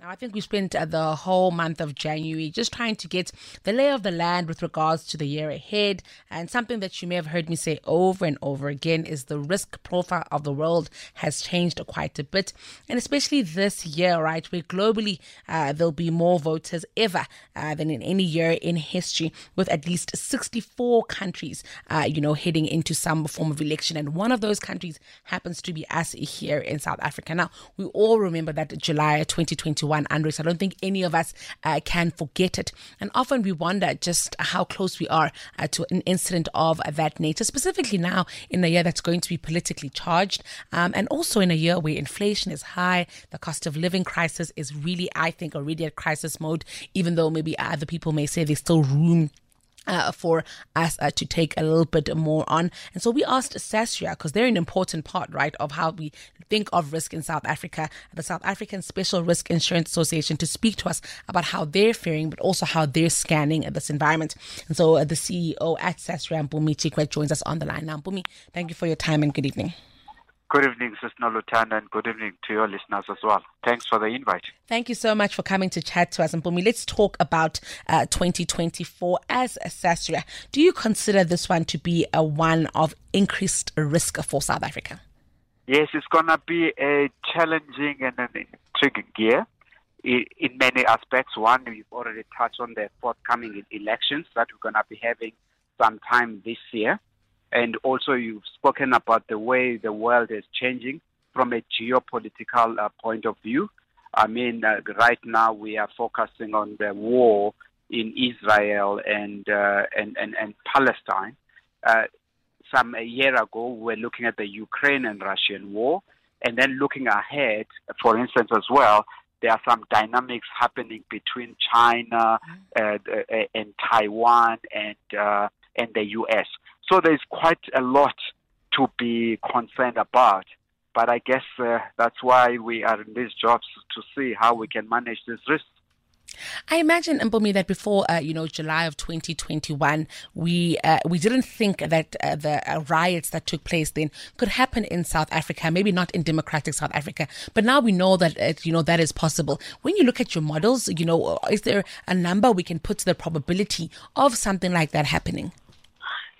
Now, I think we spent uh, the whole month of January just trying to get the lay of the land with regards to the year ahead. And something that you may have heard me say over and over again is the risk profile of the world has changed quite a bit. And especially this year, right, where globally uh, there'll be more voters ever uh, than in any year in history, with at least 64 countries, uh, you know, heading into some form of election. And one of those countries happens to be us here in South Africa. Now, we all remember that July 2021 one unrest. I don't think any of us uh, can forget it. And often we wonder just how close we are uh, to an incident of that nature, specifically now in a year that's going to be politically charged, um, and also in a year where inflation is high, the cost of living crisis is really, I think, already at crisis mode, even though maybe other people may say there's still room uh, for us uh, to take a little bit more on. And so we asked Sasria, because they're an important part, right, of how we think of risk in South Africa, the South African Special Risk Insurance Association, to speak to us about how they're faring, but also how they're scanning this environment. And so uh, the CEO at Sasria, Mpumi Tyikwe, joins us on the line now. Mpumi, thank you for your time and good evening. Good evening, Sister Lutanda, and good evening to your listeners as well. Thanks for the invite. Thank you so much for coming to chat to us. And Mpumi, let's talk about uh, 2024 as a Sasria. Do you consider this one to be a one of increased risk for South Africa? Yes, it's going to be a challenging and an intriguing year in many aspects. One, we've already touched on the forthcoming elections that we're going to be having sometime this year. And also, you've spoken about the way the world is changing from a geopolitical uh, point of view. I mean, uh, right now we are focusing on the war in Israel and uh, and, and, and Palestine. Uh, some a year ago, we were looking at the Ukraine and Russian war, and then looking ahead, for instance, as well, there are some dynamics happening between China uh, and Taiwan and uh, and the U.S. So there's quite a lot to be concerned about. But I guess uh, that's why we are in these jobs to see how we can manage these risks. I imagine, Mpumi, that before uh, you know July of 2021, we uh, we didn't think that uh, the uh, riots that took place then could happen in South Africa. Maybe not in democratic South Africa, but now we know that uh, you know that is possible. When you look at your models, you know, is there a number we can put to the probability of something like that happening?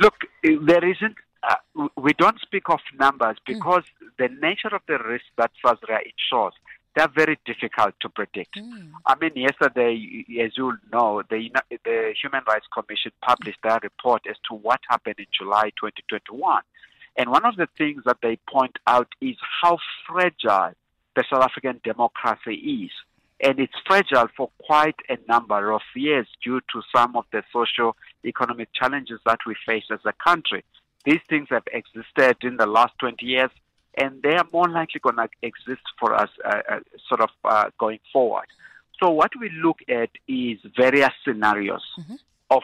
Look, there isn't. Uh, we don't speak of numbers hmm. because mm. the nature of the risk that Sasria insures they're very difficult to predict. Mm. I mean, yesterday, as you know, the, the Human Rights Commission published their report as to what happened in July 2021. And one of the things that they point out is how fragile the South African democracy is. And it's fragile for quite a number of years due to some of the social economic challenges that we face as a country. These things have existed in the last 20 years and they are more likely going to exist for us uh, uh, sort of uh, going forward. So what we look at is various scenarios mm-hmm. of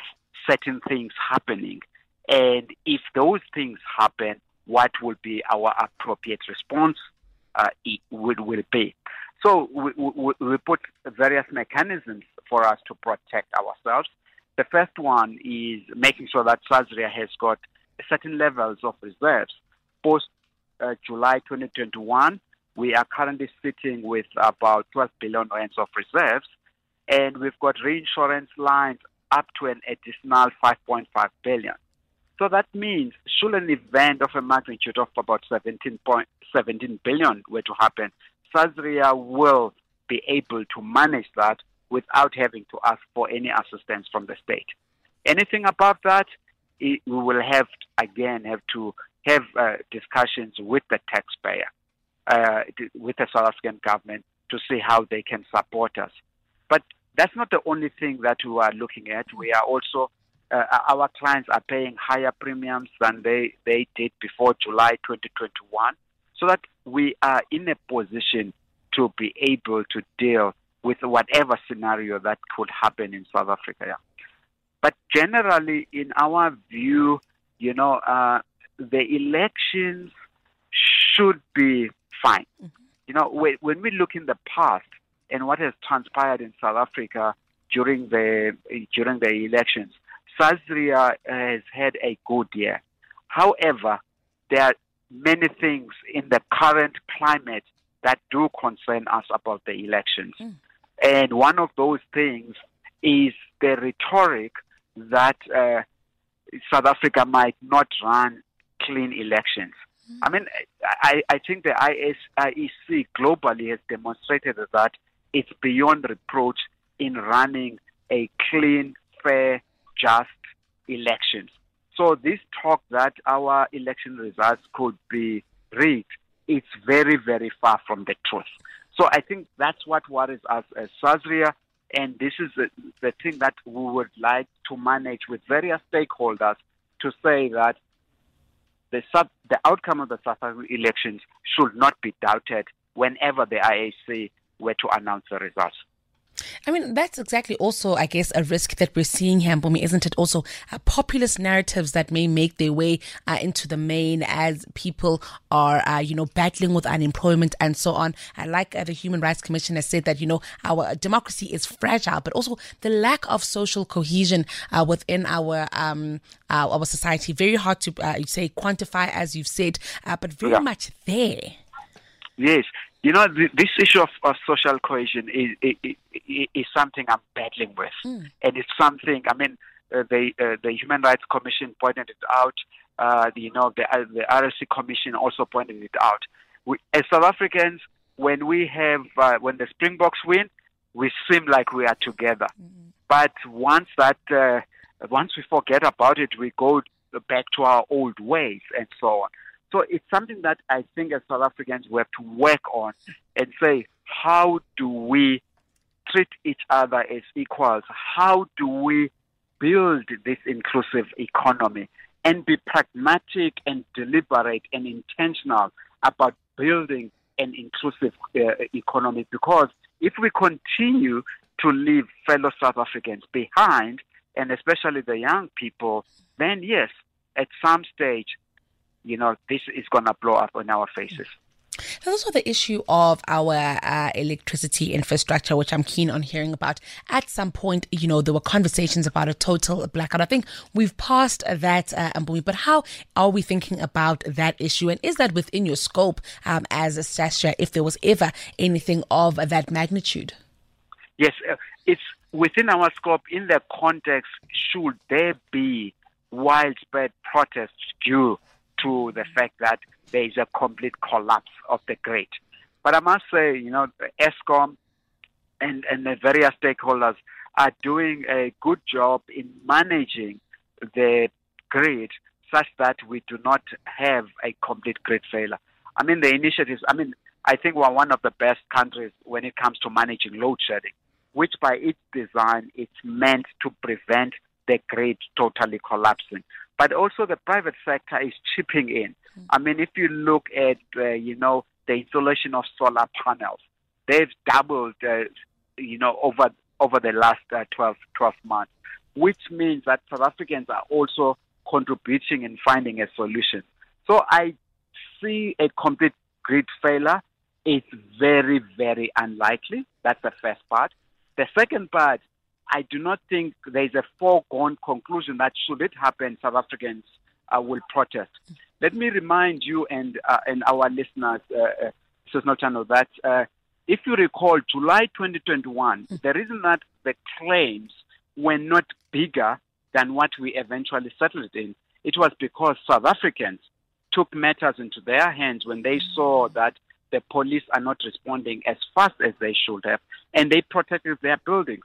certain things happening, and if those things happen, what will be our appropriate response? Uh, it will, will be. So we, we, we put various mechanisms for us to protect ourselves. The first one is making sure that Sasria has got certain levels of reserves post uh, July 2021, we are currently sitting with about 12 billion rands of reserves, and we've got reinsurance lines up to an additional 5.5 billion. So that means, should an event of a magnitude of about 17.17 billion were to happen, Sasria will be able to manage that without having to ask for any assistance from the state. Anything above that, we will have again have to have uh, discussions with the taxpayer, uh, with the South African government to see how they can support us. But that's not the only thing that we are looking at. We are also, uh, our clients are paying higher premiums than they, they did before July 2021, so that we are in a position to be able to deal with whatever scenario that could happen in South Africa. But generally, in our view, you know, uh, the elections should be fine. Mm-hmm. You know, when, we look in the past, and what has transpired in South Africa during the during the elections, SASRIA has had a good year. However, there are many things in the current climate that do concern us about the elections. Mm. And one of those things is the rhetoric that uh, South Africa might not run clean elections. Mm. I mean, I, I think the IEC globally has demonstrated that it's beyond reproach in running a clean, fair, just elections. So this talk that our election results could be rigged, it's very, very far from the truth. So I think that's what worries us as SASRIA, and this is the, the thing that we would like to manage with various stakeholders to say that the, sub, the outcome of the South African elections should not be doubted whenever the IEC were to announce the results. I mean, that's exactly also, I guess, a risk that we're seeing here, Mpumi, isn't it? Also, uh, populist narratives that may make their way uh, into the main as people are, uh, you know, battling with unemployment and so on. And like uh, the Human Rights Commission has said that, you know, our democracy is fragile, but also the lack of social cohesion uh, within our um, uh, our society. Very hard to say quantify, as you've said, but very yeah. much there. Yes, you know, this issue of, of social cohesion is, is, is, something I'm battling with. Mm. And it's something, I mean, uh, the, uh, the Human Rights Commission pointed it out. Uh, you know, the, uh, the RLC Commission also pointed it out. We, as South Africans, when we have, uh, when the Springboks win, we seem like we are together. Mm. But once that, uh, once we forget about it, we go back to our old ways and so on. So it's something that I think as South Africans we have to work on and say, how do we treat each other as equals? How do we build this inclusive economy and be pragmatic and deliberate and intentional about building an inclusive uh, economy? Because if we continue to leave fellow South Africans behind, and especially the young people, then yes, at some stage you know, this is going to blow up on our faces. There's also the issue of our uh, electricity infrastructure, which I'm keen on hearing about. At some point, you know, there were conversations about a total blackout. I think we've passed that, uh, but how are we thinking about that issue? And is that within your scope um, as a SASRIA, if there was ever anything of that magnitude? Yes, uh, it's within our scope in the context, should there be widespread protests due to the fact that there is a complete collapse of the grid. But I must say, you know, Eskom and, and the various stakeholders are doing a good job in managing the grid such that we do not have a complete grid failure. I mean, the initiatives, I mean, I think we're one of the best countries when it comes to managing load shedding, which by its design, it's meant to prevent the grid totally collapsing but also the private sector is chipping in. Mm-hmm. I mean, if you look at, uh, you know, the installation of solar panels, they've doubled, uh, you know, over over the last uh, 12, 12 months, which means that South Africans are also contributing in finding a solution. So I see a complete grid failure. It's very, very unlikely. That's the first part. The second part I do not think there's a foregone conclusion that should it happen, South Africans uh, will protest. Let me remind you and uh, and our listeners, uh, uh, Channel, that uh, if you recall, July 2021, the reason that the claims were not bigger than what we eventually settled in, it was because South Africans took matters into their hands when they saw that the police are not responding as fast as they should have, and they protected their buildings.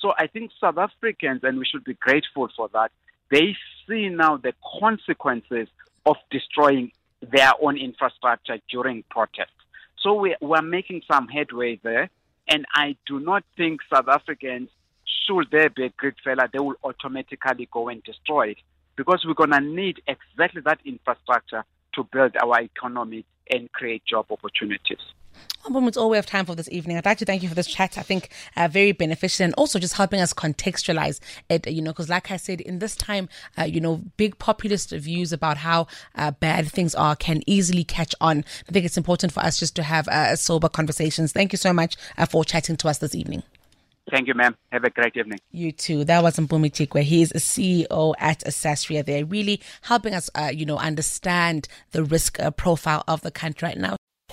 So I think South Africans, and we should be grateful for that, they see now the consequences of destroying their own infrastructure during protests. So we, we're making some headway there. And I do not think South Africans, should there be a grid failure, they will automatically go and destroy it because we're going to need exactly that infrastructure to build our economy and create job opportunities. It's all we have time for this evening. I'd like to thank you for this chat. I think uh, very beneficial and also just helping us contextualize it, you know, because like I said, in this time, uh, you know, big populist views about how uh, bad things are can easily catch on. I think it's important for us just to have uh, sober conversations. Thank you so much uh, for chatting to us this evening. Thank you, ma'am. Have a great evening. You too. That was Mpumi Tyikwe. He is a CEO at Sasria. They're really helping us, uh, you know, understand the risk uh, profile of the country right now.